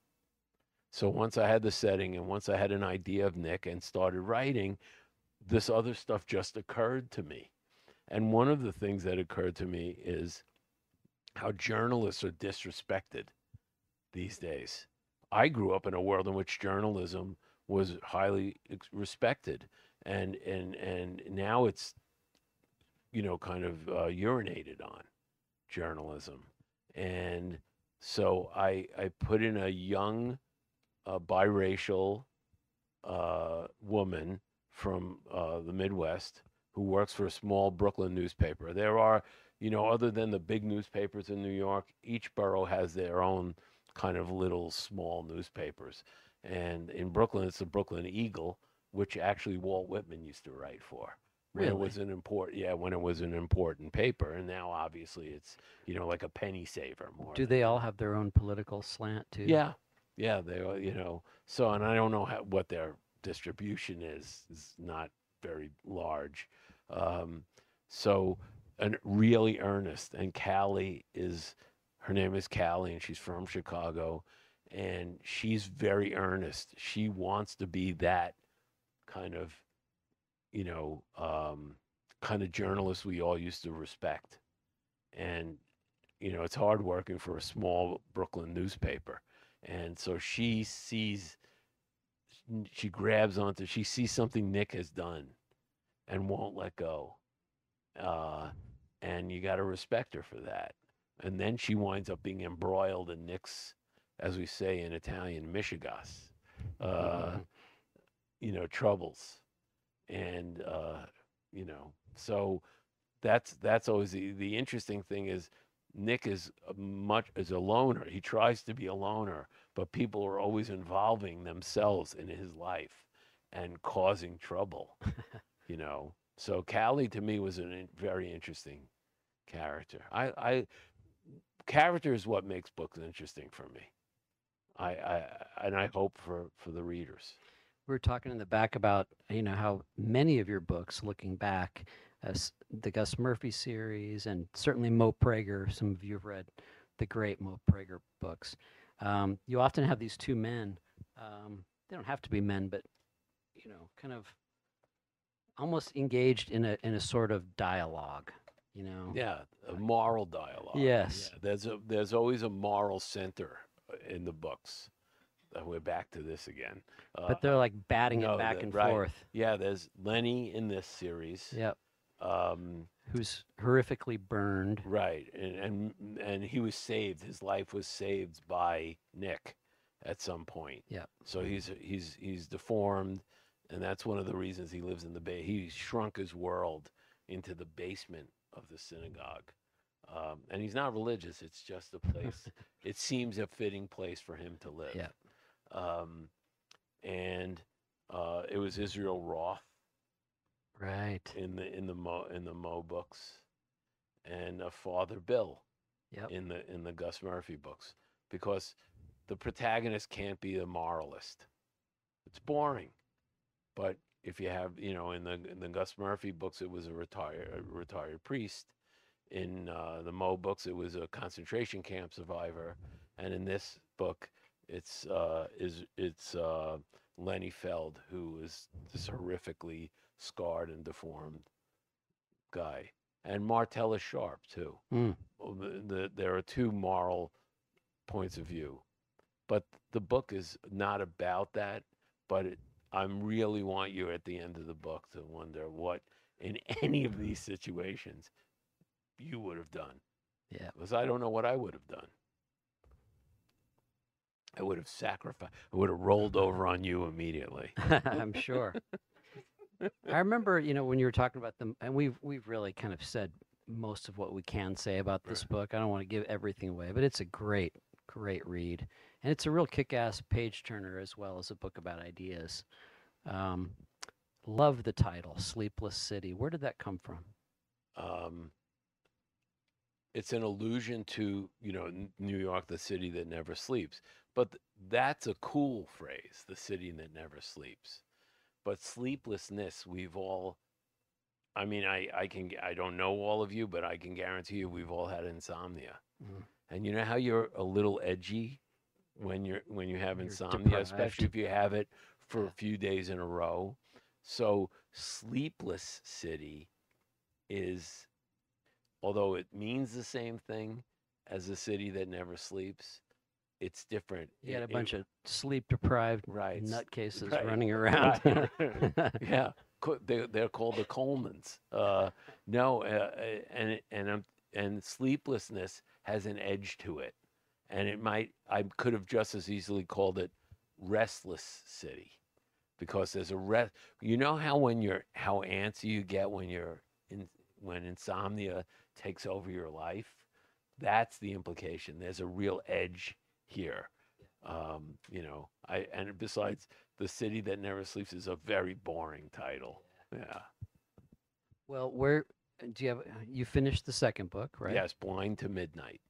[SPEAKER 1] So once I had the setting and once I had an idea of Nick and started writing, this other stuff just occurred to me. And one of the things that occurred to me is how journalists are disrespected these days. I grew up in a world in which journalism was highly respected, and and and now it's, you know, kind of uh, urinated on journalism, and so I I put in a young a biracial uh, woman from uh, the Midwest who works for a small Brooklyn newspaper. There are, you know, other than the big newspapers in New York, each borough has their own kind of little small newspapers. And in Brooklyn, it's the Brooklyn Eagle, which actually Walt Whitman used to write for. When it was an important, yeah, when it was an important paper, and now obviously it's, you know, like a penny saver more.
[SPEAKER 2] Do they all have their own political slant too?
[SPEAKER 1] yeah, yeah, they you know. So, and I don't know how, what their distribution is. Is not very large. Um, so, and really earnest. And Callie is, her name is Callie, and she's from Chicago, and she's very earnest. She wants to be that kind of, you know, um, kind of journalist we all used to respect. And, you know, it's hard working for a small Brooklyn newspaper and so she sees she grabs onto she sees something nick has done and won't let go uh, and you got to respect her for that and then she winds up being embroiled in nick's as we say in italian michigas uh, you know troubles and uh, you know so that's that's always the, the interesting thing is Nick is much is a loner. He tries to be a loner, but people are always involving themselves in his life and causing trouble. *laughs* you know, so Callie to me was a very interesting character. I, I character is what makes books interesting for me. I, I and I hope for for the readers.
[SPEAKER 2] We were talking in the back about you know how many of your books, looking back, the Gus Murphy series, and certainly Mo Prager. Some of you have read the great Mo Prager books. Um, you often have these two men. Um, they don't have to be men, but you know, kind of almost engaged in a in a sort of dialogue. You know.
[SPEAKER 1] Yeah, a moral dialogue.
[SPEAKER 2] Yes.
[SPEAKER 1] Yeah, there's a there's always a moral center uh, in the books. Uh, we're back to this again. Uh,
[SPEAKER 2] But they're like batting
[SPEAKER 1] no,
[SPEAKER 2] it back
[SPEAKER 1] the-
[SPEAKER 2] and
[SPEAKER 1] right.
[SPEAKER 2] forth.
[SPEAKER 1] yeah, there's Lenny in this series.
[SPEAKER 2] Yep.
[SPEAKER 1] Um,
[SPEAKER 2] Who's horrifically burned.
[SPEAKER 1] right, and and and he was saved. His life was saved by Nick at some point.
[SPEAKER 2] Yep.
[SPEAKER 1] So he's he's he's deformed, and that's one of the reasons he lives in the bay. He shrunk his world into the basement of the synagogue, um, and he's not religious. It's just a place. *laughs* it seems a fitting place for him to live.
[SPEAKER 2] Yep.
[SPEAKER 1] Um, and uh, it was Israel Roth
[SPEAKER 2] Right.
[SPEAKER 1] in the in the Mo in the Mo books, and uh, Father Bill
[SPEAKER 2] Yep.
[SPEAKER 1] in the in the Gus Murphy books because the protagonist can't be a moralist. It's boring. But if you have, you know, in the in the Gus Murphy books, it was a retired a retired priest. In uh, the Mo books, it was a concentration camp survivor, and in this book, it's uh, is it's uh, Lenny Feld, who is this horrifically scarred and deformed guy, and Martella Sharp too
[SPEAKER 2] Mm.
[SPEAKER 1] the, the, there are two moral points of view, but the book is not about that. But it, I really want you at the end of the book to wonder what, in *laughs* any of these situations, you would have done.
[SPEAKER 2] Yeah.
[SPEAKER 1] Because I don't know what I would have done. I would have sacrificed. I would have rolled over on you immediately. *laughs*
[SPEAKER 2] I'm sure. I remember, you know, when you were talking about them, and we've we've really kind of said most of what we can say about this book. I don't want to give everything away, but it's a great, great read, and it's a real kick-ass page turner as well as a book about ideas. Um, love the title, "Sleepless City." Where did that come from?
[SPEAKER 1] um, it's an allusion to you know New York, the city that never sleeps. But th- that's a cool phrase, the city that never sleeps. But sleeplessness, we've all. I mean, I I can I don't know all of you, but I can guarantee you we've all had insomnia.
[SPEAKER 2] Mhm.
[SPEAKER 1] And you know how you're a little edgy when you're when you have insomnia,
[SPEAKER 2] deprived.
[SPEAKER 1] especially if you have it for a few days in a row. So sleepless city is although it means the same thing as a city that never sleeps, it's different.
[SPEAKER 2] You had a
[SPEAKER 1] it-
[SPEAKER 2] bunch of sleep-deprived
[SPEAKER 1] right, s-
[SPEAKER 2] nutcases *laughs*
[SPEAKER 1] right,
[SPEAKER 2] running *laughs* around.
[SPEAKER 1] right. *laughs* yeah, they they're called the Colemans. Uh, no, uh, uh, and it- and um, and sleeplessness has an edge to it, and it might I could have just as easily called it restless city, because there's a rest. You know how when you're how antsy you get when you're in when insomnia takes over your life. That's the implication. There's a real edge here. Um, you know, I and besides, the city that never sleeps is a very boring title. Yeah.
[SPEAKER 2] well, where do you have? You finished the second book, right?
[SPEAKER 1] Yes, Blind to Midnight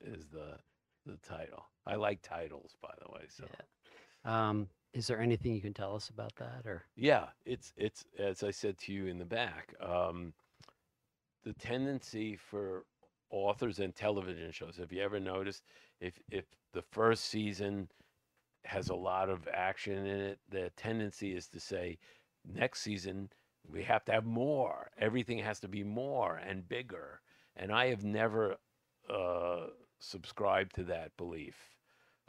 [SPEAKER 1] is the the title. I like titles, by the way. So
[SPEAKER 2] Um, is there anything you can tell us about that, or
[SPEAKER 1] yeah, it's it's as I said to you in the back. Um, the tendency for authors and television shows. Have you ever noticed if if the first season has a lot of action in it, the tendency is to say next season we have to have more. Everything has to be more and bigger. And I have never uh, subscribed to that belief.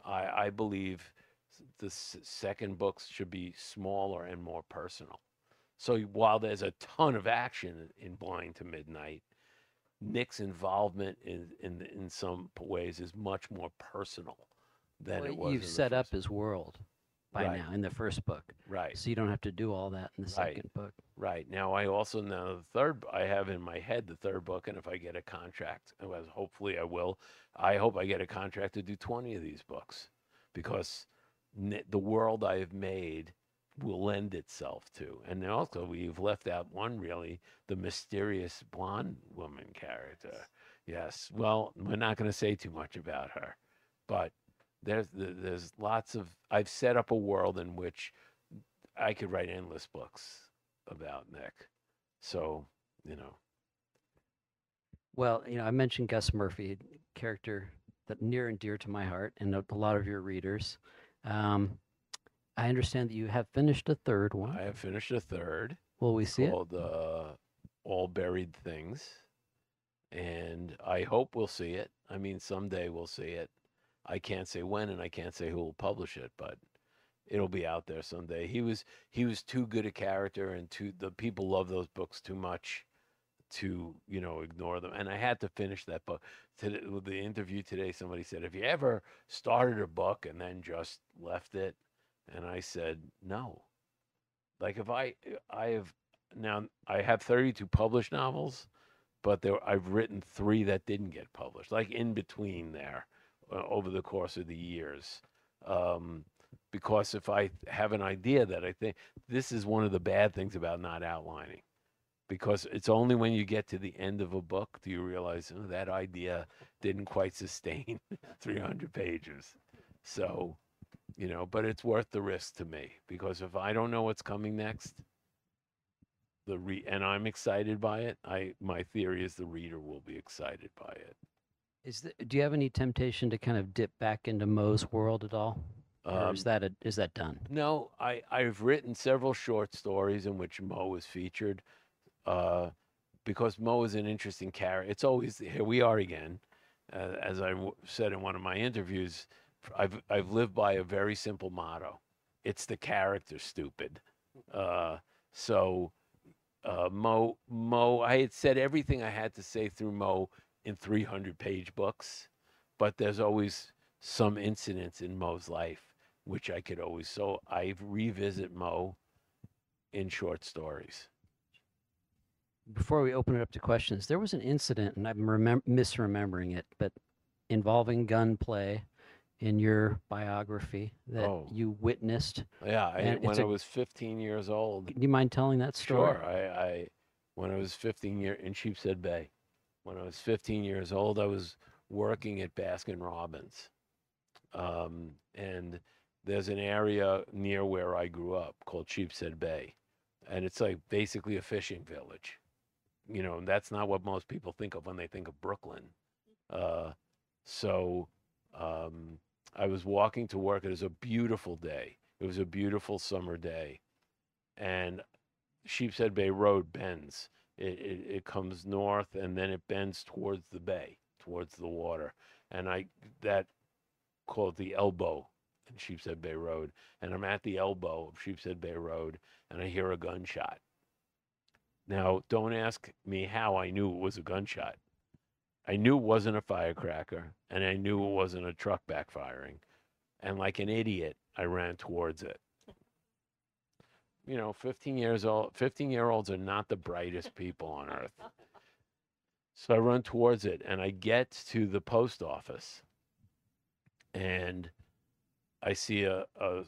[SPEAKER 1] I, I believe the s- second books should be smaller and more personal. So while there's a ton of action in Blind to Midnight, Nick's involvement in in in some ways is much more personal than
[SPEAKER 2] Well,
[SPEAKER 1] it was.
[SPEAKER 2] you've set up his world by
[SPEAKER 1] Right.
[SPEAKER 2] now in the first book,
[SPEAKER 1] right.
[SPEAKER 2] so you don't have to do all that in the
[SPEAKER 1] Right.
[SPEAKER 2] second book.
[SPEAKER 1] Right. Now I also know the third I have in my head the third book and if I get a contract, as hopefully I will, I hope I get a contract to do 20 of these books because the world I have made will lend itself to. And also, we've left out one really the mysterious blonde woman character. Yes. Well, we're not going to say too much about her, but there's there's lots of I've set up a world in which I could write endless books about Nick. So, you know,
[SPEAKER 2] Well, you know, I mentioned Gus Murphy, character that near and dear to my heart and a, lot of your readers. Um, I understand that you have finished a third one.
[SPEAKER 1] I have finished a third
[SPEAKER 2] Will we see it?
[SPEAKER 1] called uh, All Buried Things. And I hope we'll see it. I mean, someday we'll see it. I can't say when and I can't say who will publish it, but it'll be out there someday. He was he was too good a character and too the people love those books too much to, you know, ignore them. And I had to finish that book. Today, with the interview today, somebody said, Have you ever started a book and then just left it? And I said, No. Like if I I have now I have 32 published novels, but there I've written three that didn't get published, like in between there, uh, over the course of the years. Um, because if I have an idea that I think this is one of the bad things about not outlining, because it's only when you get to the end of a book do you realize oh, that idea didn't quite sustain *laughs* 300 pages. So, you know, but it's worth the risk to me because if I don't know what's coming next, the re and I'm excited by it. I my theory is the reader will be excited by it.
[SPEAKER 2] Is the, do you have any temptation to kind of dip back into Mo's world at all? or
[SPEAKER 1] Um,
[SPEAKER 2] is that a, is that done?
[SPEAKER 1] No, I, I've written several short stories in which Mo was featured uh, because Mo is an interesting character. It's always, here we are again. Uh, as I w- said in one of my interviews, I've, I've lived by a very simple motto it's the character, stupid. Uh, so, uh, Mo, Mo, I had said everything I had to say through Mo in 300 page books, but there's always some incidents in Mo's life which I could always. So I revisit Mo in short stories.
[SPEAKER 2] Before we open it up to questions, there was an incident, and I'm remem- misremembering it, but involving gunplay in your biography that
[SPEAKER 1] Oh.
[SPEAKER 2] you witnessed.
[SPEAKER 1] Yeah, I, when
[SPEAKER 2] it's
[SPEAKER 1] I
[SPEAKER 2] a-
[SPEAKER 1] was 15 years old.
[SPEAKER 2] Do you mind telling that story?
[SPEAKER 1] Sure, I, I when I was 15 year in Sheepshead Bay, when I was 15 years old, I was working at Baskin Robbins, um, and there's an area near where I grew up called Sheepshead Bay, and it's like basically a fishing village. You know, and that's not what most people think of when they think of Brooklyn. Uh, so um, I was walking to work. It was a beautiful day. It was a beautiful summer day, and Sheepshead Bay Road bends. It, it it comes north and then it bends towards the bay, towards the water, and I that called the elbow in Sheepshead Bay Road, and I'm at the elbow of Sheepshead Bay Road, and I hear a gunshot. Now, don't ask me how I knew it was a gunshot. I knew it wasn't a firecracker, and I knew it wasn't a truck backfiring. And like an idiot, I ran towards it. You know, 15 years old, 15 year olds are not the brightest people on earth. So I run towards it and I get to the post office and I see a, a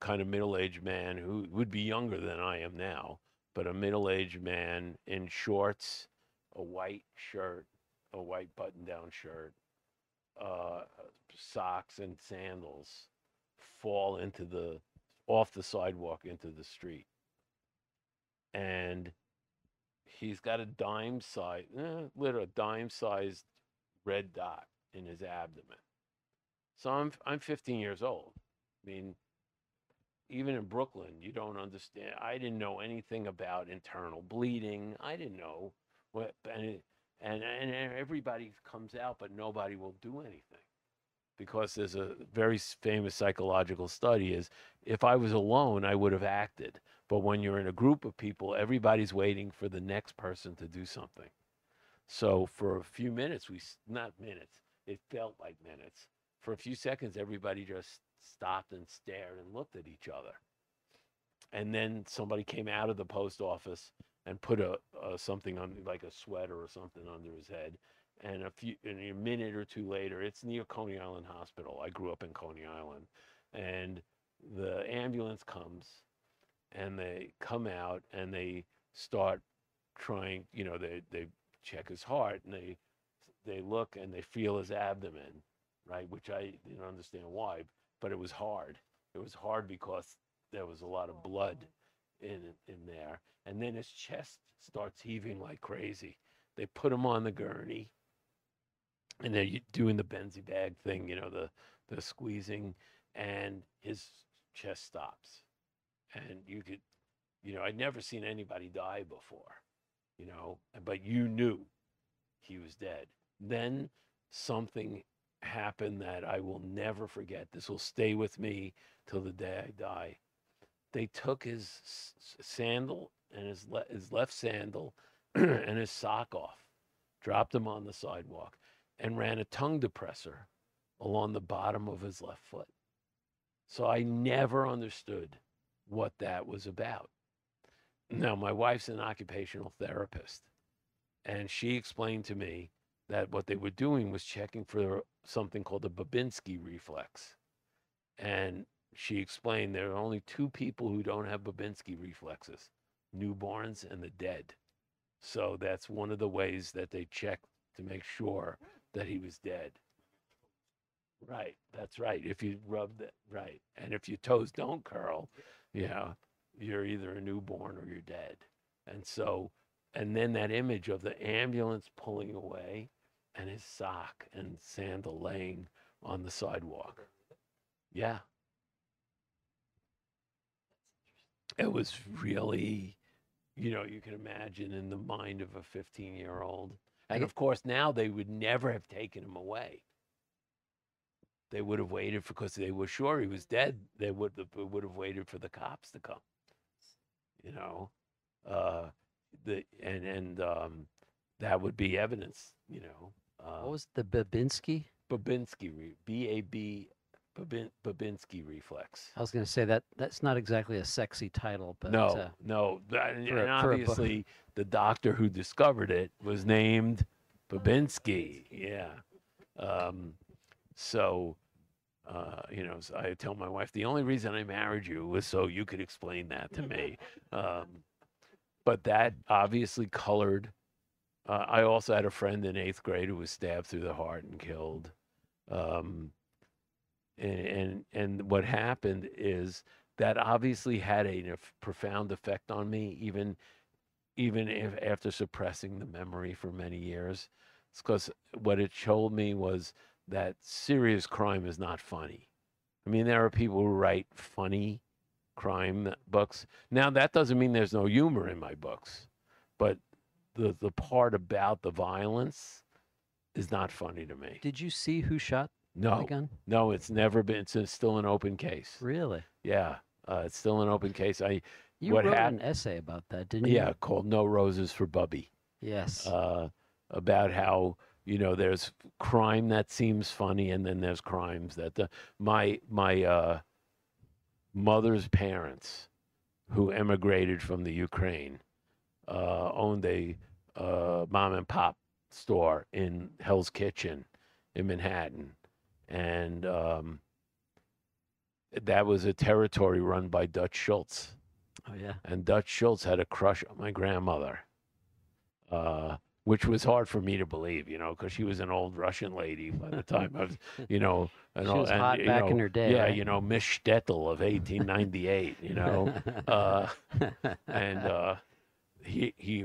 [SPEAKER 1] kind of middle aged man who would be younger than I am now, but a middle aged man in shorts, a white shirt, a white button down shirt, uh, socks, and sandals fall into the off the sidewalk into the street. And he's got a dime size, eh, literally a dime sized red dot in his abdomen. So I'm I'm 15 years old. I mean, even in Brooklyn, you don't understand. I didn't know anything about internal bleeding. I didn't know what, and and and everybody comes out, but nobody will do anything because there's a very famous psychological study is if I was alone, I would have acted. But when you're in a group of people, everybody's waiting for the next person to do something. So for a few minutes, we not minutes, it felt like minutes. For a few seconds, everybody just stopped and stared and looked at each other. And then somebody came out of the post office and put a, a something on like a sweater or something under his head and a few and a minute or two later, it's near Coney Island Hospital. I grew up in Coney Island, and the ambulance comes, and they come out and they start trying. You know, they they check his heart and they they look and they feel his abdomen, right? Which I didn't understand why, but it was hard. It was hard because there was a lot of oh, blood in in there, and then his chest starts heaving like crazy. They put him on the gurney, and they're doing the Benzie bag thing, you know, the the squeezing, and his chest stops, and you could, you know, I'd never seen anybody die before, you know, but you knew he was dead. Then something happened that I will never forget. This will stay with me till the day I die. They took his sandal and his le- his left sandal *clears throat* and his sock off, dropped him on the sidewalk, and ran a tongue depressor along the bottom of his left foot. So I never understood what that was about. Now, my wife's an occupational therapist, and she explained to me that what they were doing was checking for something called the Babinski reflex. And she explained there are only two people who don't have Babinski reflexes newborns and the dead. So that's one of the ways that they check to make sure that he was dead. Right, that's right. If you rub that, right. And if your toes don't curl, yeah, you're either a newborn or you're dead. And so, and then that image of the ambulance pulling away and his sock and sandal laying on the sidewalk. Yeah. It was really, you know, you can imagine in the mind of a 15 year old. And of course, now they would never have taken him away. They would have waited because they were sure he was dead. They would have, would have waited for the cops to come. You know, uh, the and and um, that would be evidence. You know, uh,
[SPEAKER 2] What was the Babinski?
[SPEAKER 1] Babinski, B A B, Babin, Babinski reflex.
[SPEAKER 2] I was going to say that that's not exactly a sexy title, but
[SPEAKER 1] no,
[SPEAKER 2] uh,
[SPEAKER 1] no, that- and,
[SPEAKER 2] for a-
[SPEAKER 1] and
[SPEAKER 2] for a book.
[SPEAKER 1] obviously *laughs* the doctor who discovered it was named Babinski. Yeah. Um, so, uh, you know, so I tell my wife the only reason I married you was so you could explain that to me. *laughs* Um, but that obviously colored. Uh, I also had a friend in eighth grade who was stabbed through the heart and killed. Um, and, and what happened is that obviously had a profound effect on me, even even if after suppressing the memory for many years. It's because what it showed me was that serious crime is not funny. I mean, there are people who write funny crime books. Now, that doesn't mean there's no humor in my books, but the the part about the violence is not funny to me.
[SPEAKER 2] did you see who shot
[SPEAKER 1] No,
[SPEAKER 2] gun?
[SPEAKER 1] no, it's never been. It's still an open case.
[SPEAKER 2] Really?
[SPEAKER 1] Yeah, uh, it's still an open case. I
[SPEAKER 2] You
[SPEAKER 1] What
[SPEAKER 2] wrote
[SPEAKER 1] hap-
[SPEAKER 2] an essay about that, didn't you?
[SPEAKER 1] yeah, called No Roses for Bubby.
[SPEAKER 2] Yes.
[SPEAKER 1] Uh, about how you know there's crime that seems funny, and then there's crimes that the, my my uh, mother's parents, who emigrated from the Ukraine, uh, owned a uh, mom and pop store in Hell's Kitchen in Manhattan, and um, that was a territory run by Dutch Schultz
[SPEAKER 2] oh yeah.
[SPEAKER 1] and Dutch Schultz had a crush on my grandmother, uh, which was hard for me to believe, you know, because she was an old Russian lady by the time I was, *laughs* you know, and,
[SPEAKER 2] She was
[SPEAKER 1] and,
[SPEAKER 2] hot
[SPEAKER 1] you
[SPEAKER 2] back in her day,
[SPEAKER 1] Yeah,
[SPEAKER 2] right?
[SPEAKER 1] you know, Miss Shtetl of 1898, you know, *laughs* uh, and uh, he he